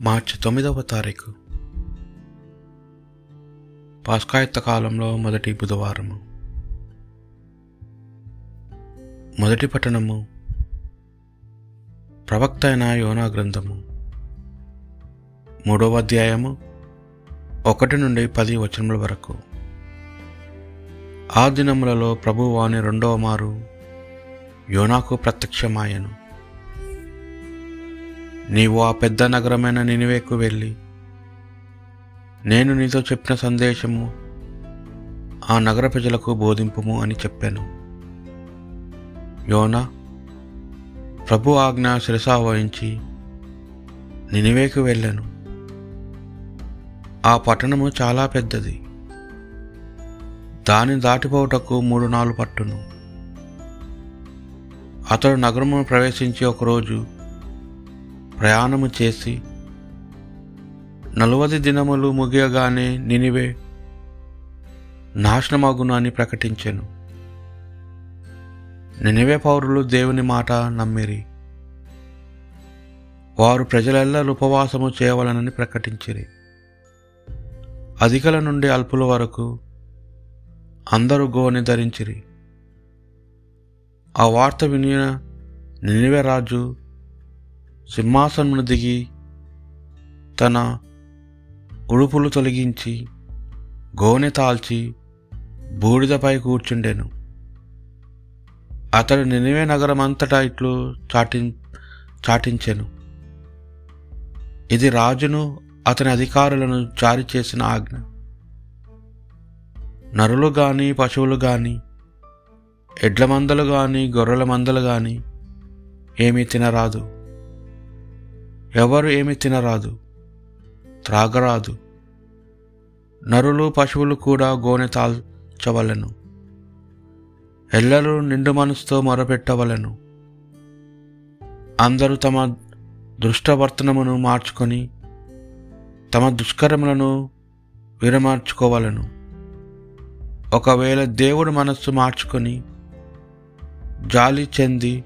మార్చి తొమ్మిదవ తారీఖు. పాస్కాయుత్త కాలంలో మొదటి బుధవారము. మొదటి పట్టణము ప్రవక్త అయిన యోనా గ్రంథము. మూడవ అధ్యాయము ఒకటి నుండి పది వచనముల వరకు. ఆ దినములలో ప్రభువాని రెండవ మారు యోనాకు ప్రత్యక్షమాయను. నీవు ఆ పెద్ద నగరమైన నినివేకు వెళ్ళి నేను నీతో చెప్పిన సందేశము ఆ నగర ప్రజలకు బోధింపుము అని చెప్పాను. యోన ప్రభు ఆజ్ఞ శిరస వహించి నినివేకు వెళ్ళాను. ఆ పట్టణము చాలా పెద్దది. దాని దాటిపోవుటకు మూడు నాలుగు పట్టును. అతడు నగరమును ప్రవేశించి ఒకరోజు ప్రయాణము చేసి నలవది దినములు ముగియగానే నినివే నాశనమగును అని ప్రకటించెను. నినివే పౌరులు దేవుని మాట నమ్మిరి. వారు ప్రజలెల్లరూ ఉపవాసము చేయవలనని ప్రకటించిరి. అధికల నుండి అల్పుల వరకు అందరూ గోని ధరించిరి. ఆ వార్త వినిన నినివే రాజు సింహాసనమును దిగి తన ఉడుపులు తొలగించి గోనె తాల్చి బూడిదపై కూర్చుండెను. అతడు నినివే నగరం అంతటా ఇట్లు చాటి చాటించెను. ఇది రాజును అతని అధికారులను జారీ చేసిన ఆజ్ఞ. నరులు గాని పశువులు గాని ఎడ్ల మందలు గాని గొర్రెల మందలు గాని ఏమీ తినరాదు. ఎవరు ఏమి తినరాదు త్రాగరాదు. నరులు పశువులు కూడా గోనె తాల్చవలను. ఎల్లరూ నిండు మనసుతో మొరపెట్టవలెను. అందరూ తమ దృష్టవర్తనమును మార్చుకొని తమ దుష్కరములను విరమార్చుకోవలను. ఒకవేళ దేవుడు మనస్సు మార్చుకొని జాలి చెంది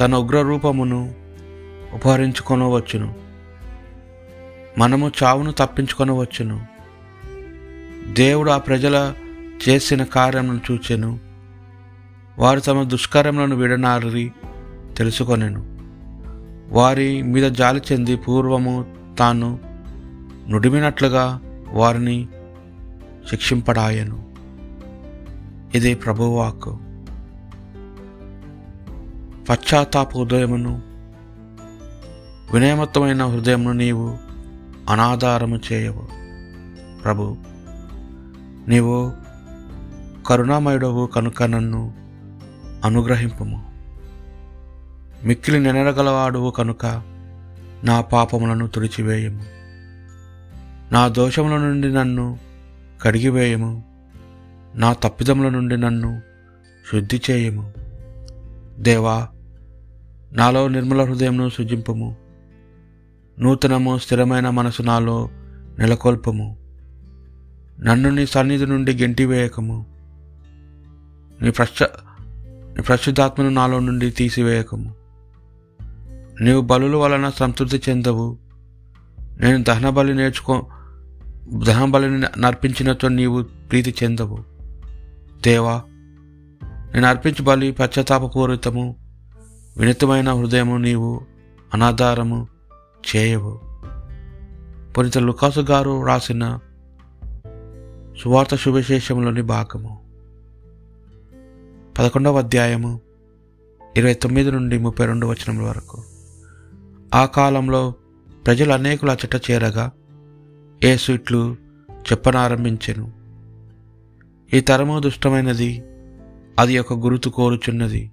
తన ఉగ్రరూపమును ఉపహరించుకొనవచ్చును. మనము చావును తప్పించుకొనవచ్చును. దేవుడు ఆ ప్రజల చేసిన కార్యములను చూచెను. వారు తమ దుష్కరములను విడనారి తెలుసుకొనెను. వారి మీద జాలి చెంది పూర్వము తాను నుడిమినట్లుగా వారిని శిక్షింపడాయను. ఇది ప్రభువాకు పశ్చాత్తాప ఉదయమును వినయమత్తమైన హృదయంను నీవు అనాధారము చేయవు. ప్రభు నీవు కరుణామయుడవు కనుక నన్ను అనుగ్రహింపము. మిక్కిలి నెనరగలవాడువు కనుక నా పాపములను తుడిచివేయము. నా దోషముల నుండి నన్ను కడిగివేయము. నా తప్పిదముల నుండి నన్ను శుద్ధి చేయము దేవా నాలో నిర్మల హృదయంను సృజింపము. నూతనము స్థిరమైన మనసు నాలో నెలకొల్పము. నన్ను నీ సన్నిధి నుండి గెంటివేయకము. నీ ప్రశ నీ ప్రశుద్ధాత్మను నాలో నుండి తీసివేయకము. నీవు బలుల వలన సంతృప్తి చెందవు. నేను దహన బలి నేర్చుకో దహన బలిని నర్పించినతో నీవు ప్రీతి చెందవు. దేవా నేను అర్పించు బలి పశ్చాత్తాపపూరితము. వినితమైన హృదయము నీవు అనాధారము. చేయవు. పునిత లుకాసు గారు రాసిన సువార్త శుభశేషంలోని భాగము. పదకొండవ అధ్యాయము ఇరవై తొమ్మిది నుండి ముప్పై రెండు వచనముల వరకు. ఆ కాలంలో ప్రజలు అనేకులు అచ్చట చేరగా ఏ ఇట్లు చెప్పనారంభించెను. ఈ తరము దుష్టమైనది అది ఒక గురుతు కోరుచున్నది.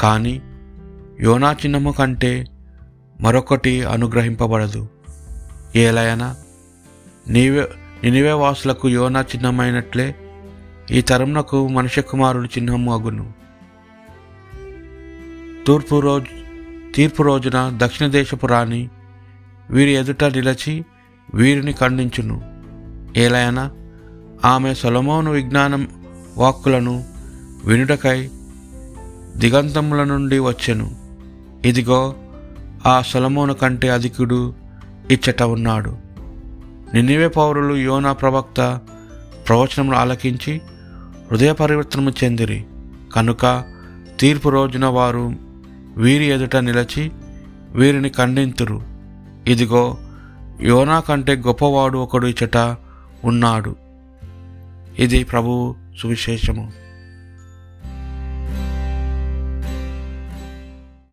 కానీ యోనా చిహ్నము కంటే మరొకటి అనుగ్రహింపబడదు. ఏలయన నీవే నినివే వాసులకు యోనా చిహ్నమైనట్లే ఈ తరంనకు మనుష్య కుమారుడు చిహ్నము అగును. తూర్పు రోజు తీర్పు రోజున దక్షిణ దేశపు రాణి వీరి ఎదుట నిలచి వీరిని ఖండించును. ఏలైనా ఆమె సొలమోను విజ్ఞానం వాక్కులను వినుటకై దిగంతముల నుండి వచ్చెను. ఇదిగో ఆ సొలమోను కంటే అధికుడు ఇచ్చట ఉన్నాడు. నినివే పౌరులు యోనా ప్రవక్త ప్రవచనములు ఆలకించి హృదయ పరివర్తనము చెందిరి. కనుక తీర్పు రోజున వారు వీరి ఎదుట నిలిచి వీరిని ఖండింతురు. ఇదిగో యోనా కంటే గొప్పవాడు ఒకడు ఇచ్చట ఉన్నాడు. ఇది ప్రభువు సువిశేషము.